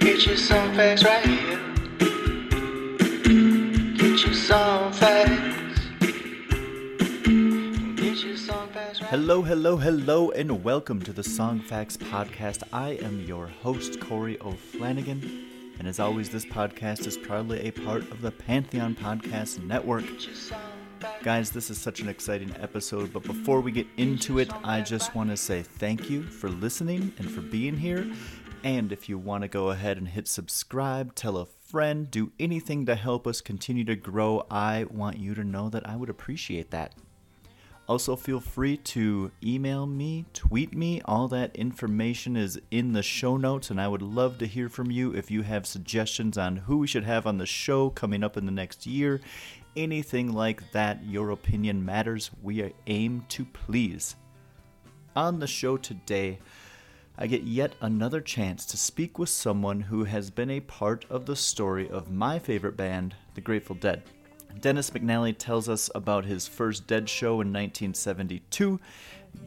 Get you some facts right here. Get you some facts. Get you some facts right Hello, hello, hello, and welcome to the Songfacts Podcast. I am your host, Corey O'Flanagan, and as always, this podcast is proudly a part of the Pantheon Podcast Network. Guys, this is such an exciting episode, but before we get into it, I just want to say thank you for listening and for being here. And if you want to go ahead and hit subscribe, tell a friend, do anything to help us continue to grow, I want you to know that I would appreciate that. Also, feel free to email me, tweet me. All that information is in the show notes, and I would love to hear from you if you have suggestions on who we should have on the show coming up in the next year. Anything like that, your opinion matters. We aim to please. On the show today, I get yet another chance to speak with someone who has been a part of the story of my favorite band, the Grateful Dead. Dennis McNally tells us about his first Dead show in 1972,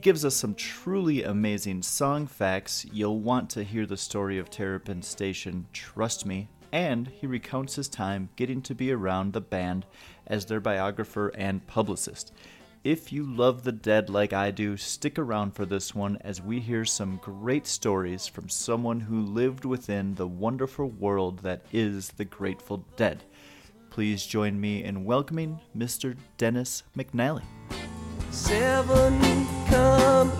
gives us some truly amazing song facts. You'll want to hear the story of Terrapin Station, trust me. And he recounts his time getting to be around the band as their biographer and publicist. If you love the dead like I do, stick around for this one as we hear some great stories from someone who lived within the wonderful world that is the Grateful Dead. Please join me in welcoming Mr. Dennis McNally. Seven come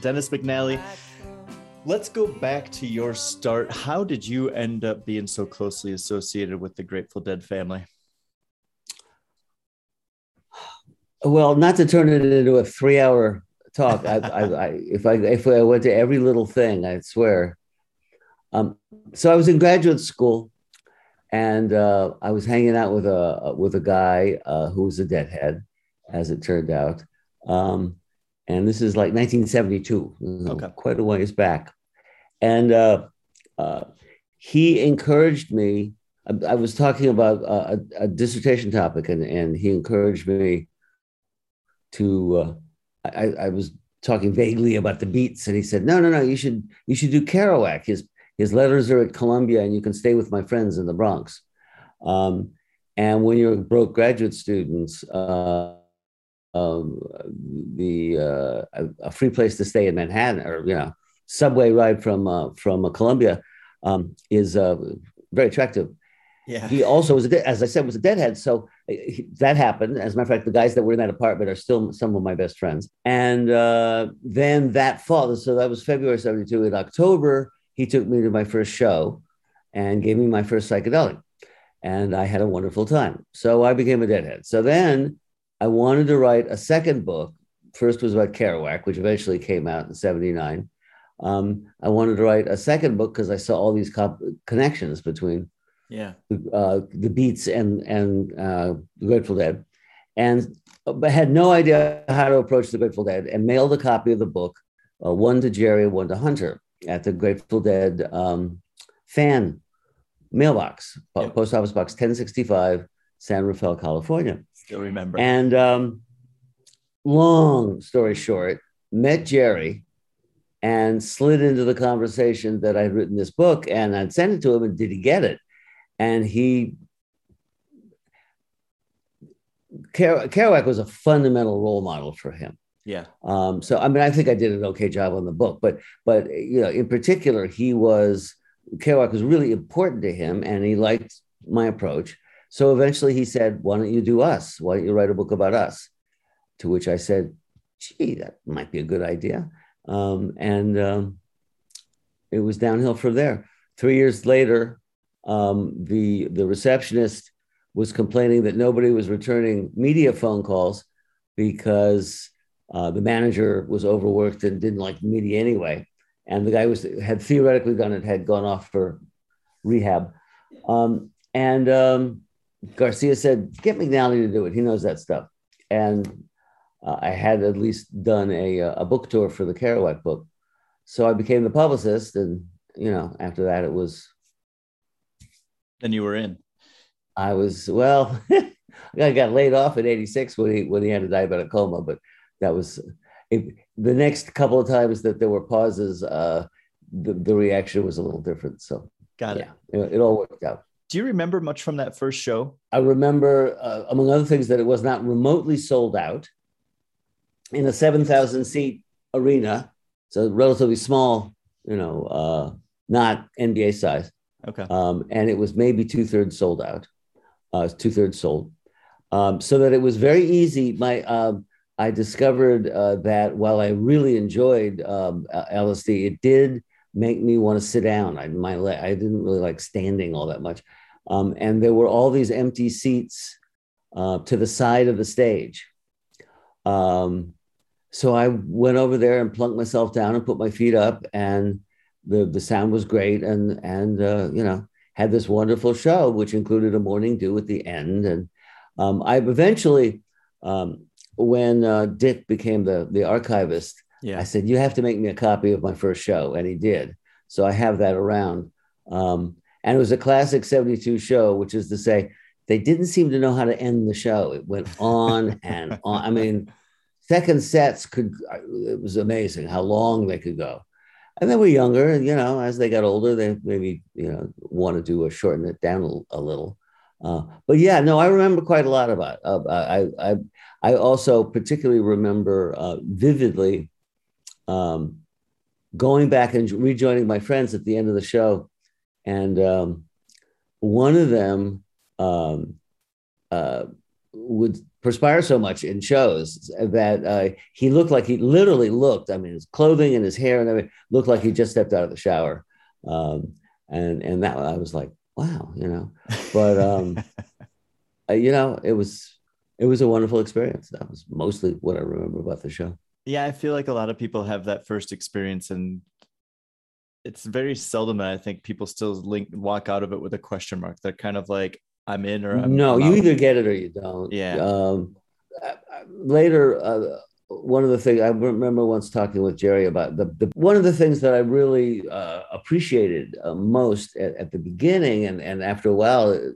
Dennis McNally, let's go back to your start. How did you end up being so closely associated with the Grateful Dead family? Well, not to turn it into a three-hour talk. I, I, I, if I if I went to every little thing, I swear. Um, so I was in graduate school, and uh, I was hanging out with a with a guy uh, who was a deadhead, as it turned out. Um, and this is like 1972, you know, Okay. quite a ways back. And uh, uh, he encouraged me. I, I was talking about a, a, a dissertation topic, and, and he encouraged me to. Uh, I, I was talking vaguely about the beats, and he said, "No, no, no. You should you should do Kerouac. His his letters are at Columbia, and you can stay with my friends in the Bronx." Um, and when you're broke graduate students, uh, um, the uh, a, a free place to stay in Manhattan, or you know, subway ride from uh, from uh, Columbia, um, is uh, very attractive. Yeah. He also was, a de- as I said, was a deadhead. So uh, he- that happened. As a matter of fact, the guys that were in that apartment are still some of my best friends. And uh, then that fall, so that was February 72. In October, he took me to my first show and gave me my first psychedelic. And I had a wonderful time. So I became a deadhead. So then I wanted to write a second book. First was about Kerouac, which eventually came out in 79. Um, I wanted to write a second book because I saw all these comp- connections between Yeah. uh, the Beats and and uh, the Grateful Dead, and but had no idea how to approach the Grateful Dead, and mailed a copy of the book, uh, one to Jerry, one to Hunter, at the Grateful Dead um, fan mailbox, Yeah. post office box 1065, San Rafael, California. Remember. And um, long story short, met Jerry and slid into the conversation that I'd written this book and I'd sent it to him and did he get it? And he Ker- Kerouac was a fundamental role model for him. Yeah. Um, so I mean, I think I did an okay job on the book, but but you know, in particular, he was Kerouac was really important to him, and he liked my approach. So eventually, he said, "Why don't you do us? Why don't you write a book about us?" To which I said, "Gee, that might be a good idea." Um, and um, it was downhill from there. Three years later, um, the the receptionist was complaining that nobody was returning media phone calls because uh, the manager was overworked and didn't like media anyway, and the guy was had theoretically done it, had gone off for rehab, um, and um, Garcia said, "Get McNally to do it. He knows that stuff." And uh, I had at least done a a book tour for the Kerouac book, so I became the publicist, and you know, after that, it was Then you were in. I was well. I got laid off at 86 when he when he had a diabetic coma, but that was it, the next couple of times that there were pauses. Uh, the, the reaction was a little different. So Got it. yeah, it, it all worked out. Do you remember much from that first show? I remember, uh, among other things, that it was not remotely sold out in a 7,000 seat arena. So relatively small, you know, uh, not NBA size. Okay. um, and it was maybe two thirds sold out, uh, two thirds sold, um, so that it was very easy. My um, I discovered uh, that while I really enjoyed um, uh, LSD, it did make me want to sit down. I my I didn't really like standing all that much, um, and there were all these empty seats uh, to the side of the stage. Um, so I went over there and plunked myself down and put my feet up and the the sound was great and and uh, you know had this wonderful show which included a morning dew at the end and um, I eventually um, when uh, Dick became the the archivist Yeah. I said you have to make me a copy of my first show and he did so I have that around um, and it was a classic 72 show which is to say they didn't seem to know how to end the show. It went on and on. I mean second sets could it was amazing how long they could go. And then we're younger and you know as they got older they maybe you know want to a shorten it down a, a little. Uh, but yeah no i remember quite a lot about uh, I, I i also particularly remember uh, vividly um, going back and rejoining my friends at the end of the show and um, one of them um, uh, would perspire so much in shows that uh, he looked like he literally looked. I mean, his clothing and his hair and everything looked like he just stepped out of the shower. Um, and and that I was like, wow, you know. But um, uh, you know, it was it was a wonderful experience. That was mostly what I remember about the show. Yeah, I feel like a lot of people have that first experience, and it's very seldom that I think people still link walk out of it with a question mark. They're kind of like, "I'm in" or I'm, no, I'm you either get it or you don't. Yeah. Um, later, uh, one of the things I remember once talking with Jerry about the, the one of the things that I really uh, appreciated uh, most at, at the beginning, and and after a while, it,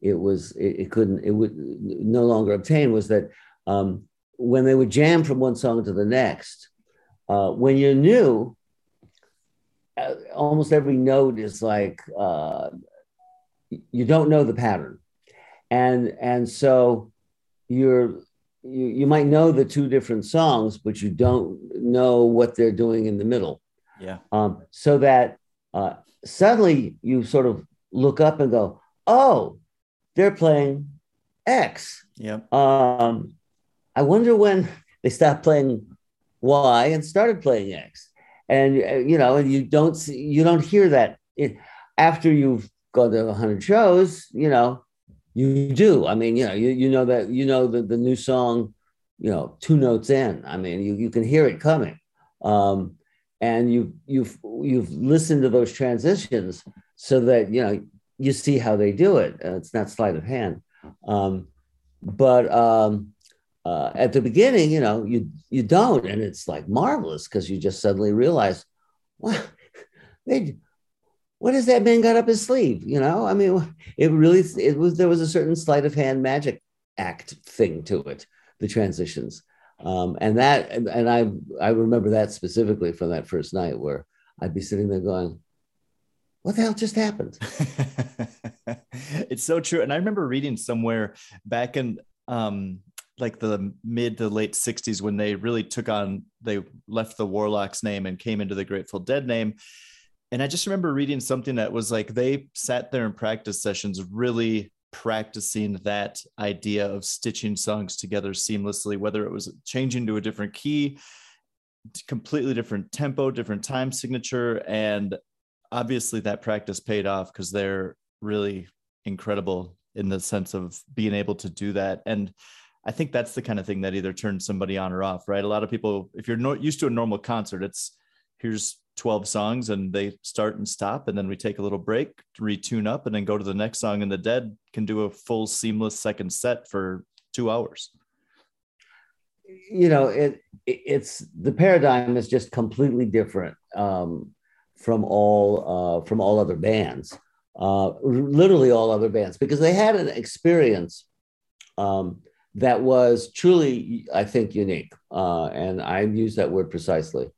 it was it, it couldn't it would no longer obtain was that um, when they would jam from one song to the next, uh, when you're new, almost every note is like uh, you don't know the pattern and and so you're you, you might know the two different songs but you don't know what they're doing in the middle Yeah. um, so that uh, suddenly you sort of look up and go oh they're playing x Yep. um, i wonder when they stopped playing y and started playing x and uh, you know and you don't see, you don't hear that. It, after you've gone to 100 shows you know you do. I mean you know you, you know that you know the, the new song you know two notes in. I mean you, you can hear it coming. Um, and you you've you've listened to those transitions so that you know you see how they do it. Uh, it's not sleight of hand. Um, but um, uh, at the beginning you know you you don't and it's like marvelous because you just suddenly realize wow they what has that man got up his sleeve? You know, I mean, it really it was there was a certain sleight of hand magic act thing to it, the transitions, um, and that and I I remember that specifically from that first night where I'd be sitting there going, "What the hell just happened?" it's so true. And I remember reading somewhere back in um, like the mid to late 60s when they really took on they left the warlocks name and came into the grateful dead name. And i just remember reading something that was like they sat there in practice sessions really practicing that idea of stitching songs together seamlessly whether it was changing to a different key completely different tempo different time signature. And obviously that practice paid off because they're really incredible in the sense of being able to do that. And I think that's the kind of thing that either turns somebody on or off, right? A lot of people, if you're not used to a normal concert, it's here's 12 songs and they start and stop, and then we take a little break, retune up, and then go to the next song. And the Dead can do a full seamless second set for two hours. You know, it it's the paradigm is just completely different um, from all uh, from all other bands, uh, literally all other bands, because they had an experience. Um, that was truly, I think, unique. Uh, and I use that word precisely.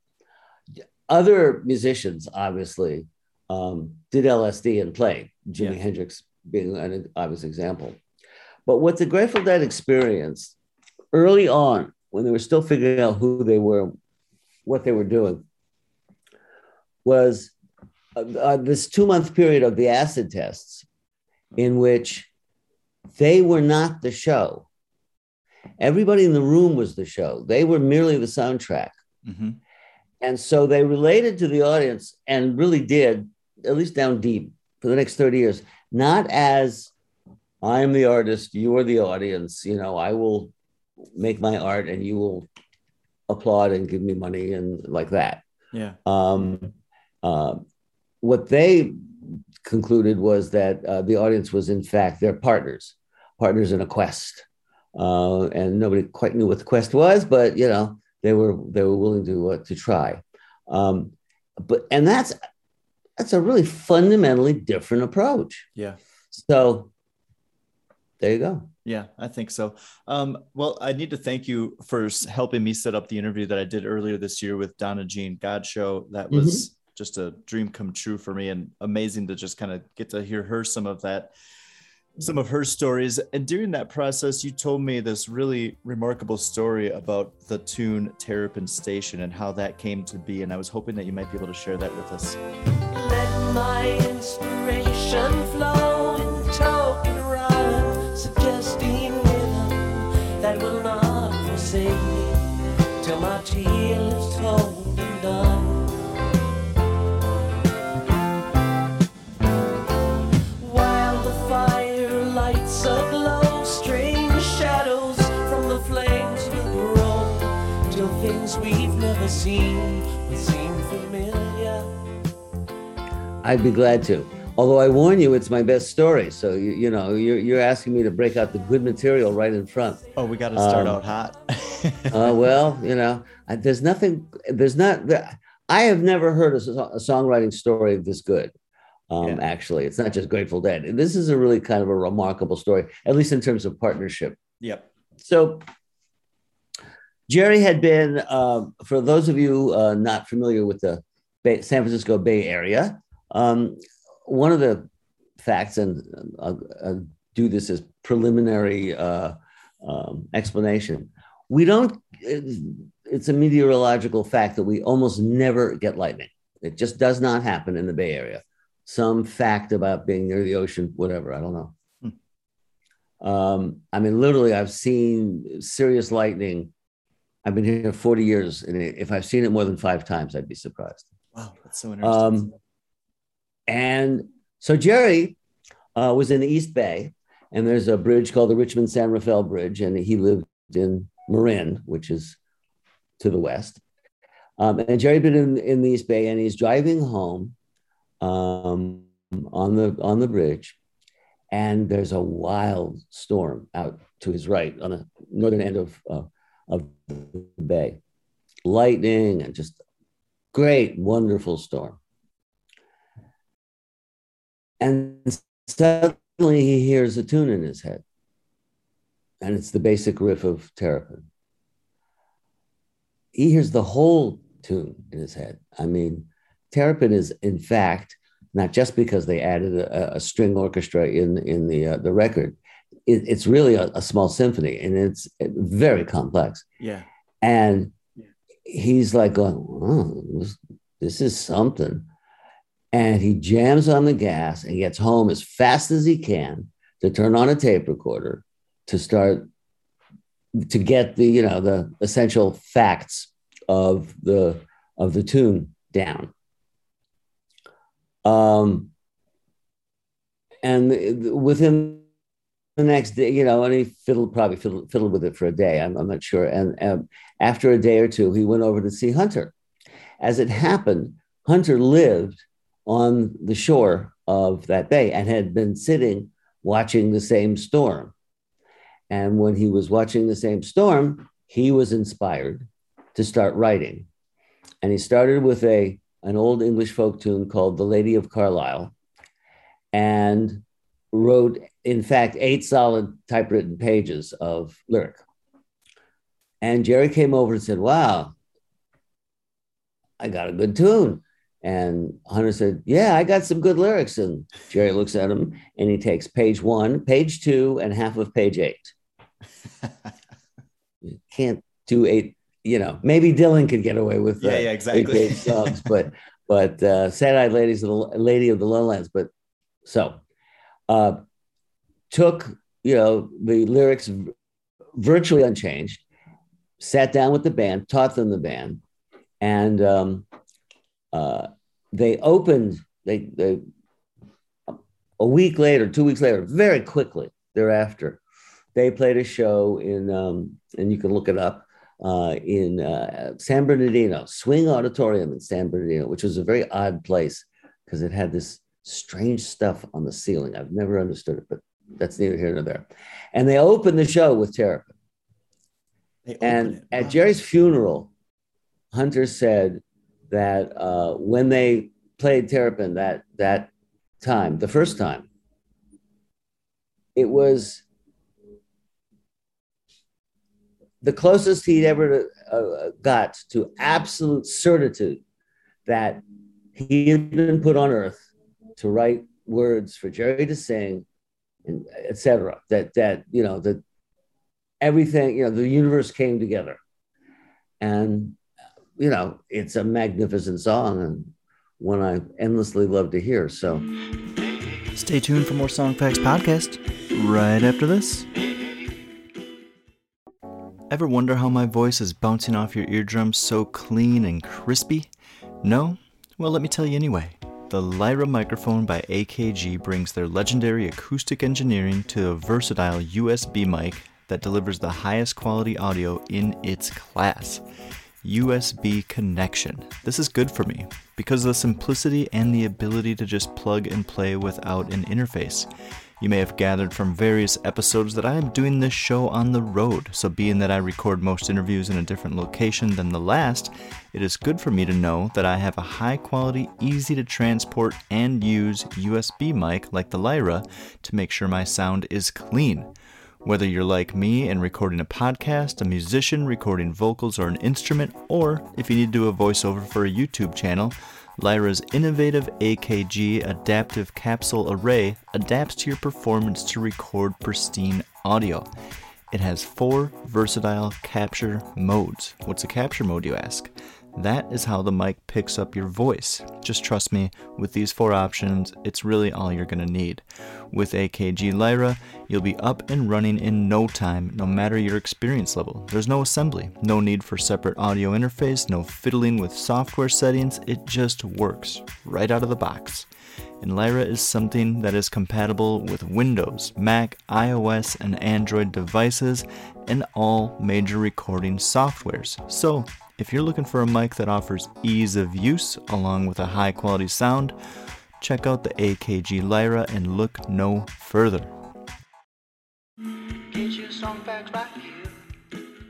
Other musicians, obviously, um, did LSD and played, Jimi yeah. Hendrix being an obvious example. But what the Grateful Dead experienced early on, when they were still figuring out who they were, what they were doing, was uh, uh, this two month period of the acid tests in which they were not the show Everybody in the room was the show. They were merely the soundtrack. Mm-hmm. And so they related to the audience and really did, at least down deep for the next 30 years, not as I'm the artist, you are the audience, you know, I will make my art and you will applaud and give me money and like that. Yeah. Um, uh, what they concluded was that uh, the audience was, in fact, their partners, partners in a quest uh, and nobody quite knew what the quest was, but you know they were they were willing to uh, to try. Um, but and that's that's a really fundamentally different approach. Yeah. So there you go. Yeah, I think so. Um, well, I need to thank you for helping me set up the interview that I did earlier this year with Donna Jean Godchaux. That was mm-hmm. just a dream come true for me and amazing to just kind of get to hear her some of that some of her stories. And during that process, you told me this really remarkable story about the tune Terrapin Station and how that came to be. And I was hoping that you might be able to share that with us. Seen seem familiar. I'd be glad to. Although I warn you, it's my best story. So you, you know, you're, you're asking me to break out the good material right in front. Oh, we got to start um, out hot. uh, well, you know, there's nothing. There's not. I have never heard a, a songwriting story this good. Um, yeah. Actually, it's not just Grateful Dead. This is a really kind of a remarkable story, at least in terms of partnership. Yep. So Jerry had been, uh, for those of you uh, not familiar with the Bay, San Francisco Bay Area, um, one of the facts, and I'll, I'll do this as preliminary uh, um, explanation. We don't, it's a meteorological fact that we almost never get lightning. It just does not happen in the Bay Area. Some fact about being near the ocean, whatever, I don't know. Hmm. Um, I mean, literally, I've seen serious lightning I've been here 40 years, and if I've seen it more than five times, I'd be surprised. Wow, that's so interesting. Um, and so Jerry uh, was in the East Bay, and there's a bridge called the Richmond San Rafael Bridge, and he lived in Marin, which is to the west. Um, and Jerry had been in, in the East Bay, and he's driving home um, on the on the bridge, and there's a wild storm out to his right on the northern end of uh, of the bay. Lightning and just great, wonderful storm. And suddenly he hears a tune in his head. And it's the basic riff of Terrapin. He hears the whole tune in his head. I mean, Terrapin is, in fact, not just because they added a, a string orchestra in in the uh, the record. It, it's really a, a, small symphony, and it's very complex. Yeah, and he's like going, oh, this, this is something. And he jams on the gas and gets home as fast as he can to turn on a tape recorder to start to get the you know the essential facts of the of the tune down um and within the next day you know and he fiddled probably fiddled, fiddled with it for a day. I'm, I'm not sure. And um, after a day or two he went over to see hunter. As it happened hunter lived on the shore of that bay and had been sitting watching the same storm. And when he was watching the same storm, he was inspired to start writing. And he started with a, an old English folk tune called The Lady of Carlisle. And wrote, in fact, eight solid typewritten pages of lyric. And Jerry came over and said, Wow, I got a good tune. And Hunter said, Yeah, I got some good lyrics. And Jerry looks at him and he takes page one, page two, and half of page eight you can't do eight. You know, maybe Dylan could get away with yeah, yeah, exactly songs, but but uh, Sad Eyed Ladies of the Lady of the Lowlands. But so uh, took you know the lyrics virtually unchanged, sat down with the band, taught them the band, and um, uh, they opened. They they a week later, two weeks later, very quickly thereafter, they played a show in, um, and you can look it up, uh, in uh, San Bernardino, Swing Auditorium in San Bernardino, which was a very odd place because it had this strange stuff on the ceiling. I've never understood it, but that's neither here nor there. And they opened the show with Terrapin. And wow. at Jerry's funeral, Hunter said that uh, when they played Terrapin that that time, the first time, it was the closest he'd ever uh, got to absolute certitude that he had been put on earth to write words for Jerry to sing, and etc. That that you know that everything you know the universe came together, and you know it's a magnificent song and one I endlessly love to hear. So, stay tuned for more Songfacts podcast right after this. Ever wonder how my voice is bouncing off your eardrums so clean and crispy? No? Well, let me tell you anyway. The Lyra microphone by AKG brings their legendary acoustic engineering to a versatile USB mic that delivers the highest quality audio in its class. USB connection. This is good for me because of the simplicity and the ability to just plug and play without an interface. You may have gathered from various episodes that I am doing this show on the road, so being that I record most interviews in a different location than the last, it is good for me to know that I have a high quality, easy to transport and use USB mic like the Lyra to make sure my sound is clean. Whether you're like me and recording a podcast, a musician recording vocals or an instrument, or if you need to do a voiceover for a YouTube channel, Lyra's innovative AKG adaptive capsule array adapts to your performance to record pristine audio. It has four versatile capture modes. What's a capture mode, you ask? That is how the mic picks up your voice. Just trust me, with these four options, it's really all you're going to need. With AKG Lyra, you'll be up and running in no time, no matter your experience level. There's no assembly, no need for separate audio interface, no fiddling with software settings, it just works right out of the box. And Lyra is something that is compatible with Windows, Mac, iOS, and Android devices, and all major recording softwares. So if you're looking for a mic that offers ease of use along with a high quality sound, check out the AKG Lyra and look no further.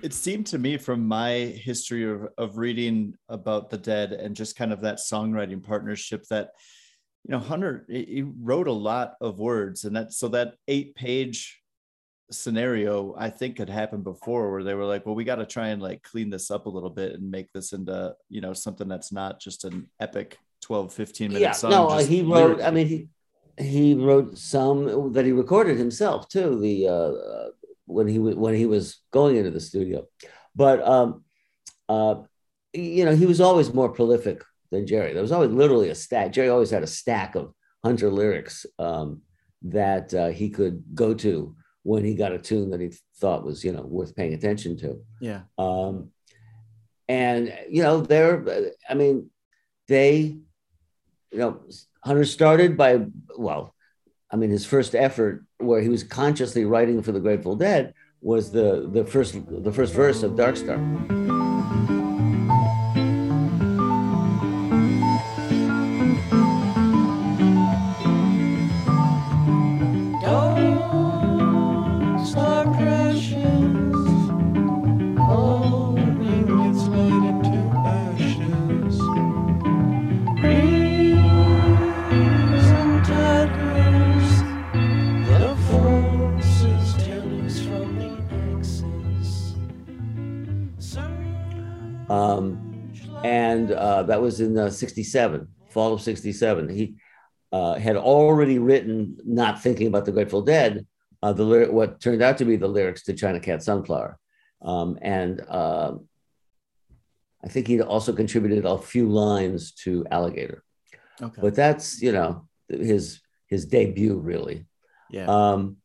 It seemed to me from my history of, of reading about the dead and just kind of that songwriting partnership that you know hunter he wrote a lot of words and that so that eight page scenario I think had happened before where they were like, well, we got to try and like clean this up a little bit and make this into, you know, something that's not just an epic 12, 15 minute yeah, song. no, he wrote. I mean, he he wrote some that he recorded himself too. The uh, uh, when he was when he was going into the studio, but um, uh, you know, he was always more prolific than Jerry. There was always literally a stack. Jerry always had a stack of Hunter lyrics um, that uh, he could go to when he got a tune that he thought was you know worth paying attention to. yeah. Um, and you know, they're I mean, they, you know, Hunter started by well, I mean, his first effort where he was consciously writing for the Grateful Dead was the the first the first verse of Dark Star. Was in uh, 67 fall of 67 he uh, had already written not thinking about the grateful dead uh, the lyric, what turned out to be the lyrics to china cat sunflower. Um, and uh, i think he also contributed a few lines to alligator. Okay. but that's you know his his debut really. Yeah. um,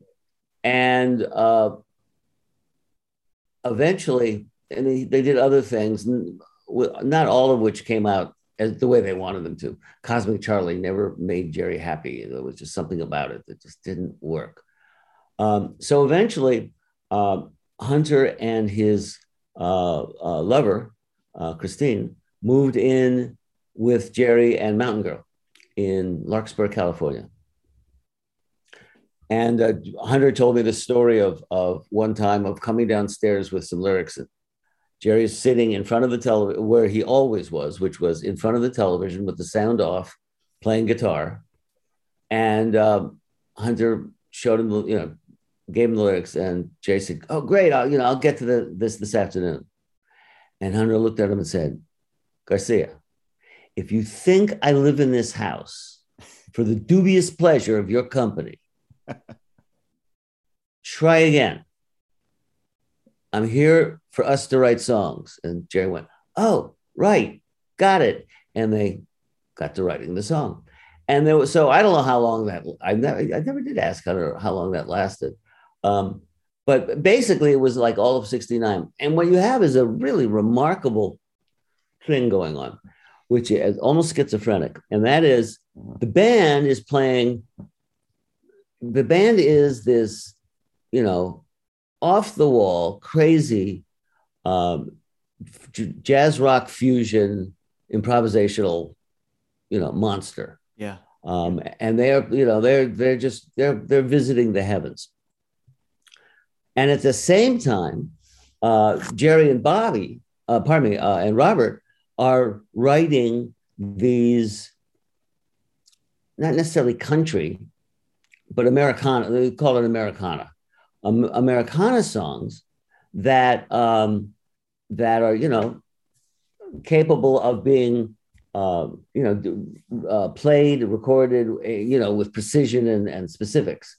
and uh, eventually, and they, they did other things, not all of which came out as the way they wanted them to. Cosmic Charlie never made Jerry happy. There was just something about it that just didn't work. Um, so eventually, uh, Hunter and his uh, uh, lover, uh, Christine, moved in with Jerry and Mountain Girl in Larkspur, California. And uh, Hunter told me the story of, of one time of coming downstairs with some lyrics. Jerry is sitting in front of the television where he always was, which was in front of the television with the sound off, playing guitar. And um, Hunter showed him, the, you know, gave him the lyrics, and Jerry said, "Oh, great! I'll, you know, I'll get to the, this this afternoon." And Hunter looked at him and said, "Garcia, if you think I live in this house for the dubious pleasure of your company." try again. I'm here for us to write songs. And Jerry went, Oh, right, got it. And they got to writing the song. And there was so I don't know how long that I never I never did ask Hunter how long that lasted. Um, but basically it was like all of 69. And what you have is a really remarkable thing going on, which is almost schizophrenic. And that is the band is playing the band is this, you know, off the wall, crazy um, jazz rock fusion, improvisational, you know, monster. yeah. Um, and they're, you know, they're they're just they're they're visiting the heavens. And at the same time, uh, Jerry and Bobby, uh, pardon me, uh, and Robert are writing these, not necessarily country, but Americana. They call it Americana, um, Americana songs that um, that are you know capable of being uh, you know uh, played, recorded, uh, you know with precision and, and specifics.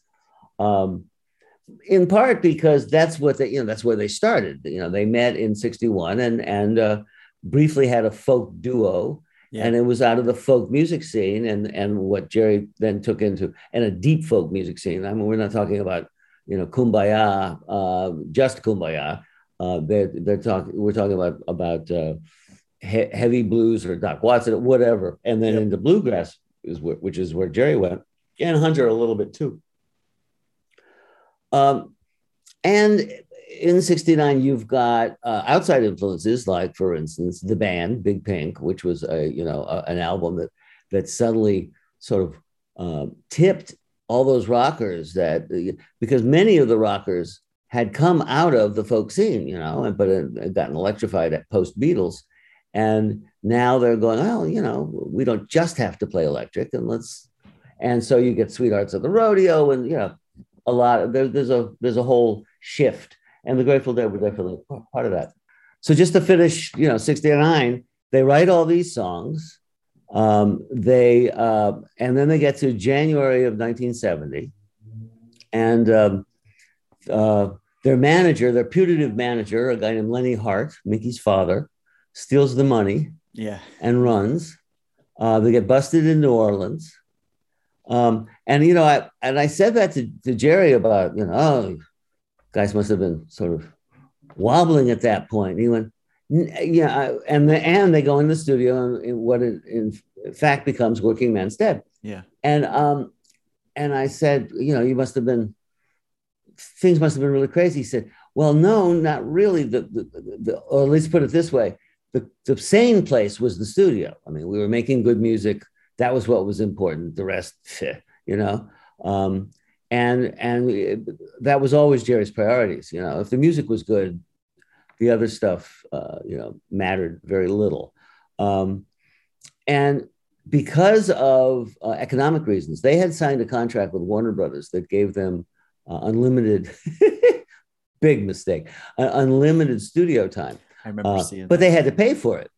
Um, in part because that's what they you know that's where they started. You know they met in '61 and and uh, briefly had a folk duo Yeah. and it was out of the folk music scene and and what Jerry then took into and a deep folk music scene. I mean, we're not talking about you know kumbaya, uh, just kumbaya. Uh, they're they're talking. We're talking about about uh, he- heavy blues or Doc Watson, whatever, and then Yep. into bluegrass is where, which is where Jerry went, and Hunter a little bit too. Um, and in 69 you've got uh, outside influences like for instance the band big pink which was a you know a, an album that that suddenly sort of uh, tipped all those rockers that because many of the rockers had come out of the folk scene you know but it gotten electrified at post beatles. And now they're going oh you know we don't just have to play electric and let's and so you get sweethearts of the rodeo and you know a lot of, there, there's a there's a whole shift. And the Grateful Dead were definitely part of that. So just to finish, you know, 69, they write all these songs Um, they uh, and then they get to January of 1970, and um, uh, their manager, their putative manager, a guy named Lenny Hart, Mickey's father, steals the money Yeah. and runs. Uh, they get busted in New Orleans. Um, and you know, I and I said that to, to Jerry about, you know, oh, guys must have been sort of wobbling at that point. And he went, "N- yeah, and the, and they go in the studio and in what it, in fact becomes Workingman's Dead. Yeah. And um, and I said, you know, you must have been things must have been really crazy. He said, well, no, not really. The, the, the or at least put it this way, the, the sane place was the studio. I mean, we were making good music. That was what was important. The rest, you know. Um, and and that was always Jerry's priorities. You know, if the music was good, the other stuff, uh, you know, mattered very little. Um, and because of uh, economic reasons, they had signed a contract with Warner Brothers that gave them uh, unlimited, big mistake, uh, unlimited studio time. I remember Uh, seeing but that. they had to pay for it.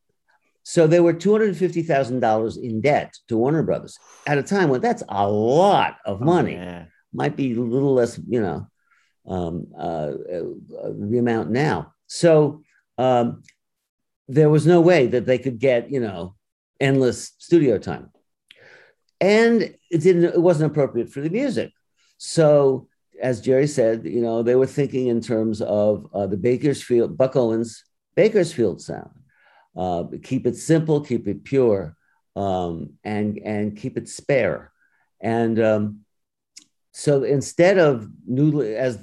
So they were two hundred fifty thousand dollars in debt to Warner Brothers at a time when that's a lot of Oh, money. yeah. Might be a little less, you know, um, uh, uh, the amount now. So um, there was no way that they could get, you know, endless studio time, and it didn't. It wasn't appropriate for the music. So as Jerry said, you know, they were thinking in terms of uh, the Bakersfield, Buck Owens Bakersfield sound. Uh, keep it simple, keep it pure, um, and and keep it spare. And um, so instead of new, as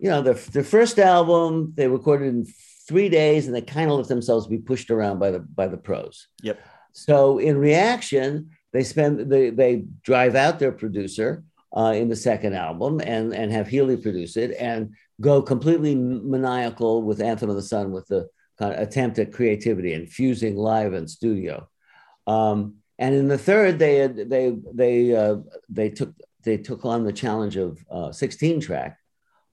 you know, their, their first album they recorded in three days, and they kind of let themselves be pushed around by the by the pros. Yep. So in reaction, they spend they they drive out their producer uh, in the second album and and have Healy produce it and go completely maniacal with Anthem of the Sun with the kind of attempt at creativity and fusing live and studio. Um, and in the third, they had, they they uh, they took they took on the challenge of uh, 16 track,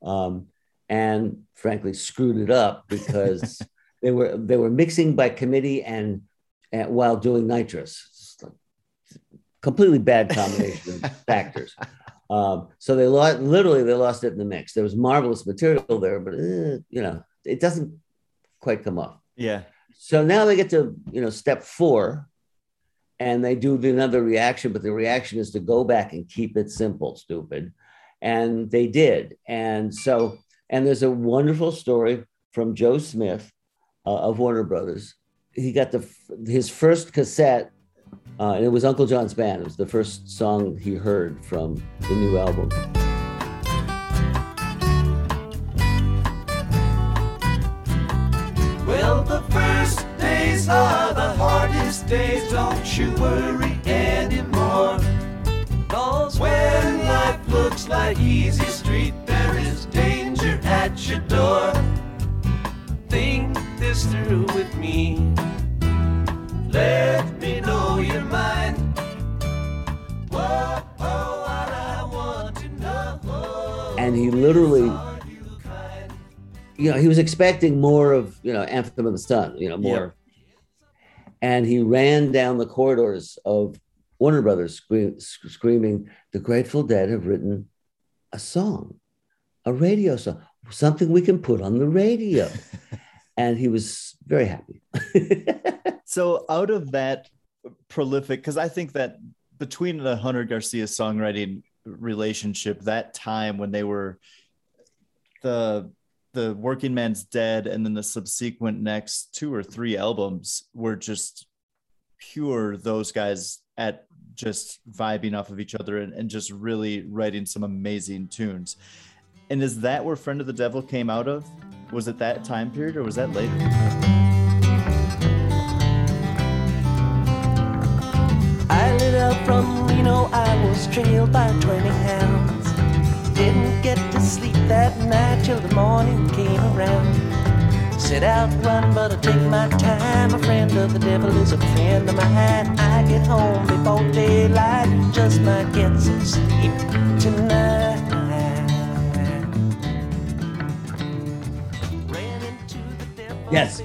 um, and frankly screwed it up because they were they were mixing by committee and, and while doing nitrous. Completely bad combination of factors. Um, so they lost literally they lost it in the mix. There was marvelous material there, but eh, you know it doesn't quite come off. Yeah. So now they get to you know step four, and they do the- another reaction, but the reaction is to go back and keep it simple, stupid, and they did. And so and there's a wonderful story from Joe Smith uh, of Warner Brothers. He got the his first cassette, uh, and it was Uncle John's Band. It was the first song he heard from the new album. Well, the first days are the hardest days, don't you worry looks like easy street, there is danger at your door. Think this through with me. Let me know your mind. Whoa, oh, what I want to know. And he literally you know, he was expecting more of, you know, Anthem of the Sun, you know, more. And he ran down the corridors of Warner Brothers scream, screaming, The Grateful Dead have written a song, a radio song, something we can put on the radio. and he was very happy. So out of that prolific, because I think that between the Hunter Garcia songwriting relationship, that time when they were the the Workingman's Dead, and then the subsequent next two or three albums were just pure those guys at just vibing off of each other and, and just really writing some amazing tunes. And is that where Friend of the Devil came out of? Was it that time period or was that later? I lit out from Reno, I was trailed by 20 hounds. Didn't get to sleep that night till the morning came around. Set out run, but I take my time. A friend of the devil is a friend of mine. I get home before daylight, just might get some sleep tonight. Ran into the devil, Yes.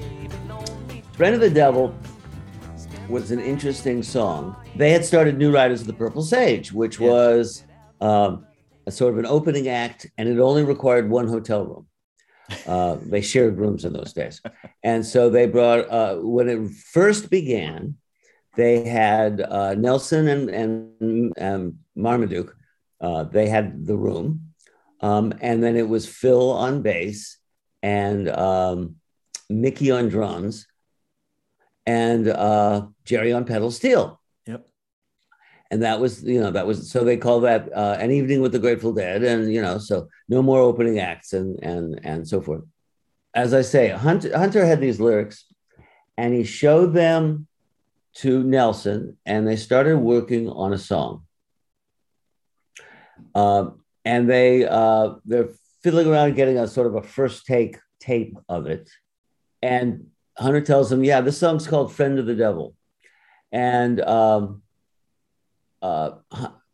Friend of the Devil was an interesting song. They had started New Riders of the Purple Sage, which Yeah. was um, a sort of an opening act, and it only required one hotel room. Uh, they shared rooms in those days. And so they brought, uh, when it first began, they had uh, Nelson and, and um, Marmaduke. Uh, they had the room. Um, and then it was Phil on bass and um, Mickey on drums and uh, Jerry on pedal steel. And that was, you know, that was so they call that uh, an evening with the Grateful Dead, and you know, so no more opening acts and and and so forth. As I say, Hunter Hunter had these lyrics, and he showed them to Nelson, and they started working on a song. Um, and they uh, they're fiddling around getting a sort of a first take tape of it, and Hunter tells him, "Yeah, this song's called Friend of the Devil," and um, uh,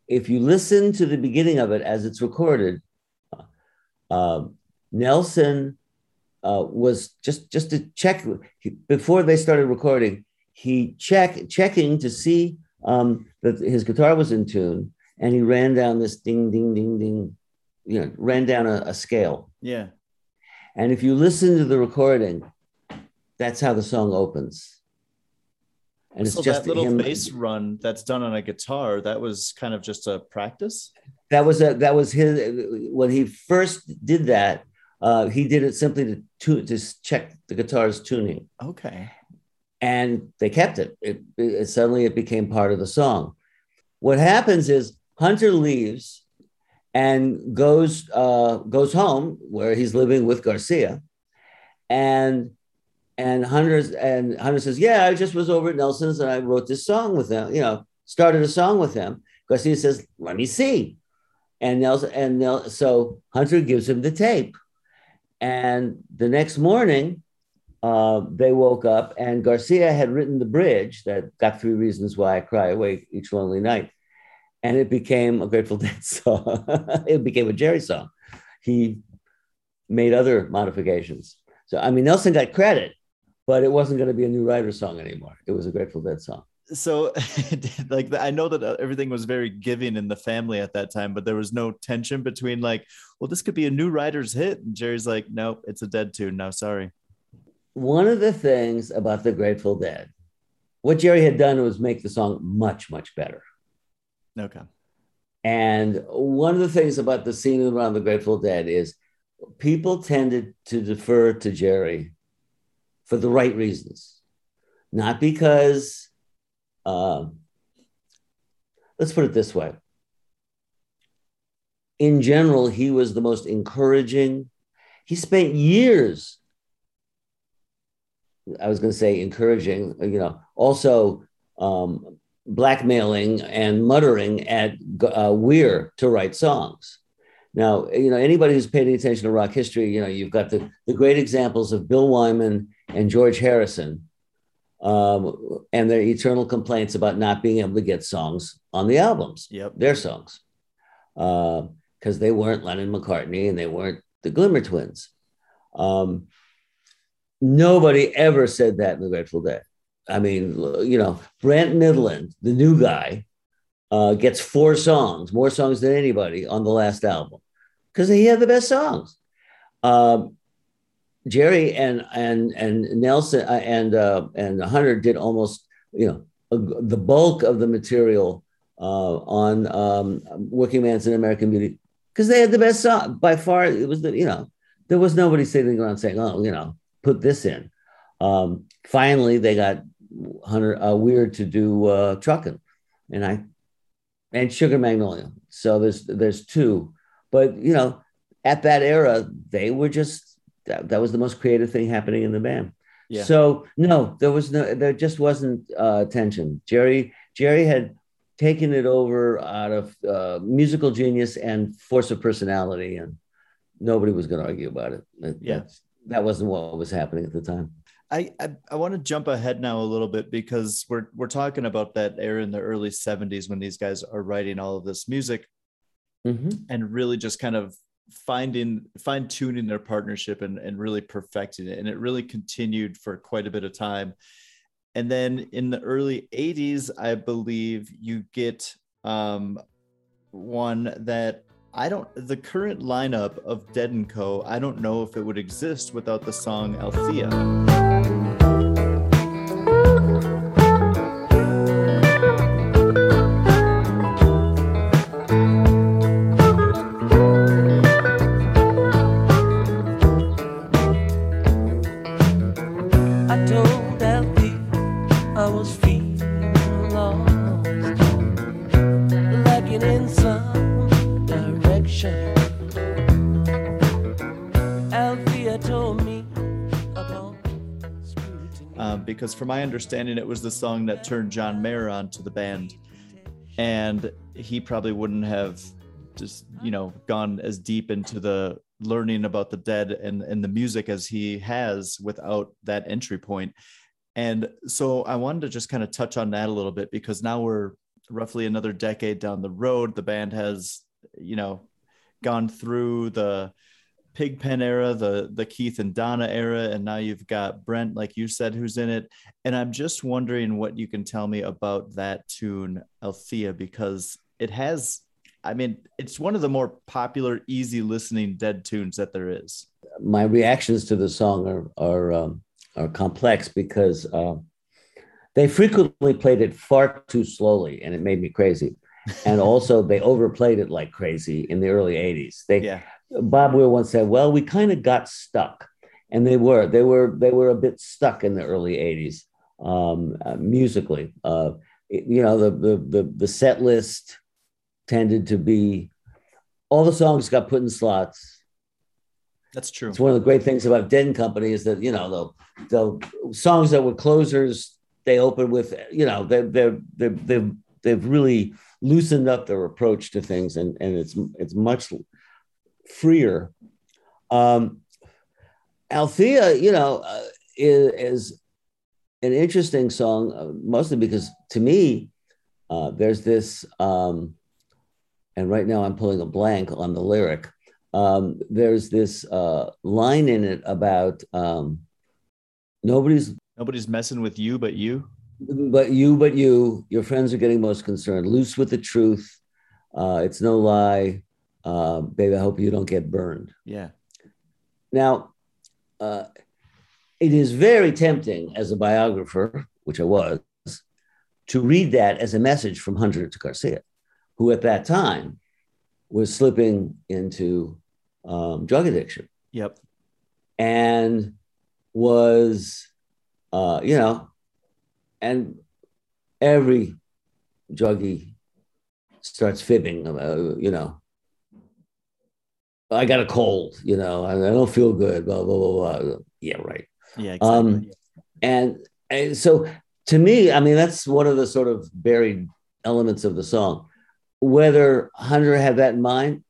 if you listen to the beginning of it as it's recorded, uh, Nelson uh, was just just to check he, before they started recording. He check checking to see um, that his guitar was in tune, and he ran down this ding ding ding ding, you know, ran down a, a scale. Yeah. And if you listen to the recording, that's how the song opens. And it's so just that little him. bass run that's done on a guitar, that was kind of just a practice. that was a that was his when he first did that. Uh, he did it simply to to check the guitar's tuning, Okay. and they kept it. It, it. Suddenly, it became part of the song. What happens is Hunter leaves and goes uh, goes home where he's living with Garcia, and and Hunter's and Hunter says, "Yeah, I just was over at Nelson's and I wrote this song with him. You know, started a song with him." Garcia says, "Let me see," and Nelson and Nel, so Hunter gives him the tape, and the next morning. Uh, they woke up and Garcia had written the bridge that got three reasons why I cry awake each lonely night and it became a Grateful Dead song. it became a Jerry song. He made other modifications. So, I mean, Nelson got credit, but it wasn't going to be a New Riders song anymore. It was a Grateful Dead song. So, like, I know that uh, everything was very giving in the family at that time, but there was no tension between, like, well, this could be a New Riders' hit. And Jerry's like, nope, it's a dead tune. No, sorry. One of the things about the Grateful Dead, what Jerry had done was make the song much, much better. Okay. And one of the things about the scene around the Grateful Dead is people tended to defer to Jerry for the right reasons, not because, uh, let's put it this way. In general, he was the most encouraging. He spent years, I was going to say encouraging, you know, also um, blackmailing and muttering at uh, Weir to write songs. Now, you know, anybody who's paid any attention to rock history, you know, you've got the, the great examples of Bill Wyman and George Harrison um, and their eternal complaints about not being able to get songs on the albums, Yep. their songs, because uh, they weren't Lennon McCartney and they weren't the Glimmer Twins. Um, nobody ever said that in the Grateful Dead. I mean, you know, Brent Mydland, the new guy, uh, gets four songs, more songs than anybody on the last album, because he had the best songs. Um, Jerry and and and Nelson uh, and uh, and Hunter did almost, you know, a, the bulk of the material uh, on um, Workingman's and American Beauty, because they had the best song by far. It was the you know, there was nobody sitting around saying, oh, you know, put this in. Um, finally, they got Hunter uh, Weird to do uh, Truckin', and I and Sugar Magnolia. So there's there's two, but you know, at that era, they were just that, that was the most creative thing happening in the band. Yeah. So no, there was no, there just wasn't uh, tension. Jerry Jerry had taken it over out of uh, musical genius and force of personality, and nobody was going to argue about it. That, Yeah. that wasn't what was happening at the time. I, I, I want to jump ahead now a little bit because we're we're talking about that era in the early 70s when these guys are writing all of this music Mhm. and really just kind of finding fine tuning their partnership and, and really perfecting it. And it really continued for quite a bit of time. and then in the early 80s, I believe you get um, one that I don't, the current lineup of Dead and Co., I don't know if it would exist without the song Althea. Althea told me um, because from my understanding, it was the song that turned John Mayer onto the band, and he probably wouldn't have just you know gone as deep into the learning about the dead and and the music as he has without that entry point. And so I wanted to just kind of touch on that a little bit because now we're roughly another decade down the road. The band has you know gone through the Pigpen era, the the Keith and Donna era, and now you've got Brent, like you said, who's in it. And I'm just wondering what you can tell me about that tune, Althea, because it has, I mean, it's one of the more popular, easy listening dead tunes that there is. my reactions to the song are are um, are complex because uh, they frequently played it far too slowly, and it made me crazy. And also, they overplayed it like crazy in the early '80s. They Yeah. Bob Weir once said, "Well, we kind of got stuck," and they were they were they were a bit stuck in the early '80s um, uh, musically. Uh, you know, the, the the the set list tended to be all the songs got put in slots. That's true. It's one of the great things about Den Company is that you know the the songs that were closers they open with you know they they they they've they've really loosened up their approach to things and and it's it's much freer. Um, Althea, you know, uh, is, is an interesting song, uh, mostly because to me, uh, there's this, um, and right now I'm pulling a blank on the lyric. Um, there's this uh, line in it about um, nobody's Nobody's messing with you but you. but you, but you, your friends are getting most concerned. Loose with the truth. Uh, it's no lie. Uh, baby, I hope you don't get burned. Yeah. Now, uh, it is very tempting as a biographer, which I was, to read that as a message from Hunter to Garcia, who at that time was slipping into um, drug addiction Yep. and was, uh, you know, and every druggie starts fibbing about, you know, I got a cold, you know, and I don't feel good, blah, blah, blah, blah. Yeah, right. Yeah. Exactly. Um, and, and so to me, I mean, that's one of the sort of buried elements of the song. Whether Hunter had that in mind,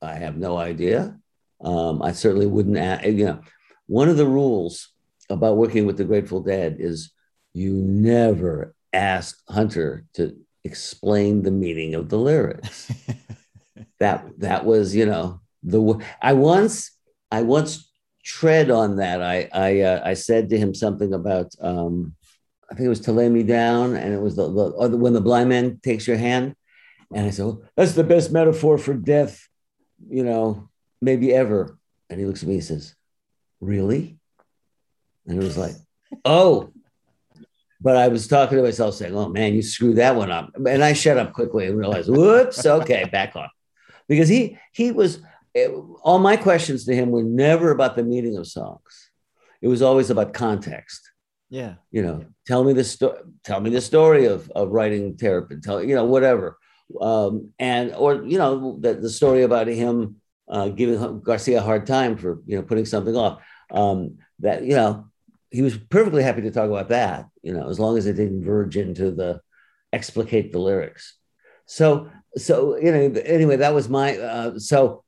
I have no idea. Um, I certainly wouldn't, a- you know, one of the rules about working with the Grateful Dead is you never ask Hunter to explain the meaning of the lyrics. that that was, you know, the I once I once tread on that. I I uh, I said to him something about um, I think it was to lay me down, and it was the, the- when the blind man takes your hand, and I said well, that's the best metaphor for death, you know, maybe ever. And he looks at me and says, "Really?" And it was like, "Oh." But I was talking to myself, saying, "Oh man, you screwed that one up," and I shut up quickly and realized, "Whoops, okay, back on," because he he was it- all my questions to him were never about the meaning of songs. It was always about context. yeah. You know, tell me the story. Tell me the story of, of writing Terrapin. Tell you know whatever, um, and or you know the, the story about him uh, giving Garcia a hard time for you know putting something off. Um, that you know he was perfectly happy to talk about that. You know, as long as it didn't verge into the explicate the lyrics. So so you know anyway that was my uh, so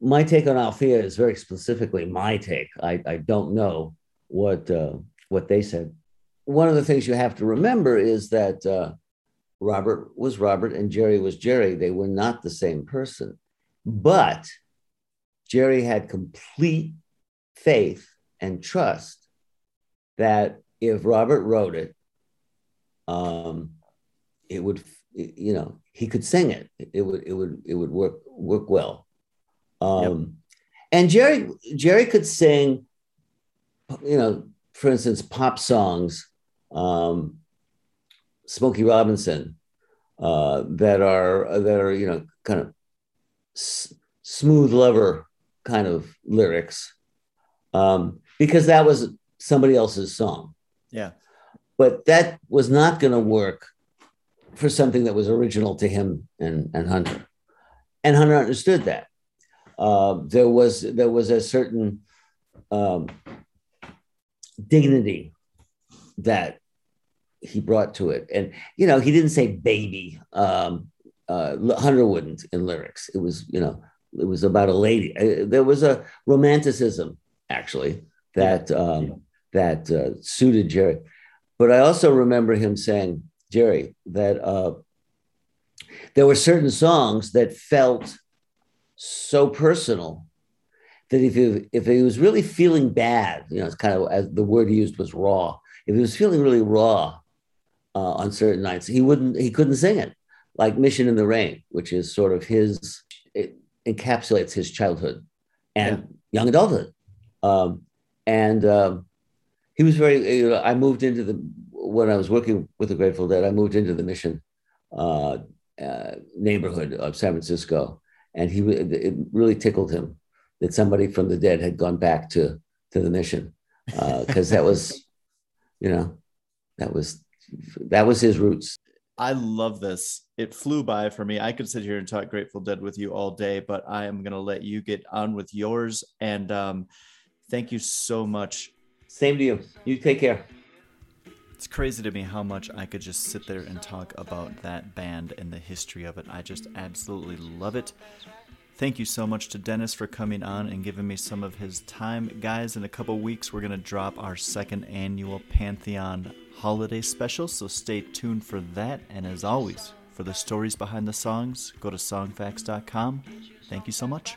my take on Althea is very specifically my take. I, I don't know what uh, what they said. One of the things you have to remember is that uh, Robert was Robert and Jerry was Jerry. They were not the same person, but Jerry had complete faith and trust that if Robert wrote it, um, it would, you know, he could sing it. It would, it would, it would work work well. Um, yep. And Jerry, Jerry could sing, you know, for instance, pop songs, um, Smokey Robinson, uh, that are that are you know kind of s- smooth lover kind of lyrics, um, because that was somebody else's song. Yeah, but that was not going to work for something that was original to him and and Hunter, and Hunter understood that. Uh, there was there was a certain um, dignity that he brought to it. And, you know, he didn't say baby. Um, uh, Hunter wouldn't in lyrics. It was, you know, it was about a lady. Uh, there was a romanticism, actually, that, um, that uh, suited Jerry. But I also remember him saying, Jerry, that uh, there were certain songs that felt so personal that if he, if he was really feeling bad, you know, it's kind of as the word he used was raw. If he was feeling really raw, uh, on certain nights. He wouldn't, he couldn't sing it, like Mission in the Rain, which is sort of his, it encapsulates his childhood and yeah. young adulthood. Um, and um, he was very, you know, I moved into the, when I was working with the Grateful Dead, I moved into the Mission uh, uh, neighborhood of San Francisco. And he, it really tickled him that somebody from the dead had gone back to, to the Mission. Because uh, that was, you know, that was that was his roots. I love this. It flew by for me. I could sit here and talk Grateful Dead with you all day, but I am going to let you get on with yours. And um, thank you so much. Same to you. You take care. It's crazy to me how much I could just sit there and talk about that band and the history of it. I just absolutely love it. Thank you so much to Dennis for coming on and giving me some of his time. Guys, in a couple weeks, we're going to drop our second annual Pantheon holiday special, so stay tuned for that. And as always, for the stories behind the songs, go to songfacts.com. Thank you so much.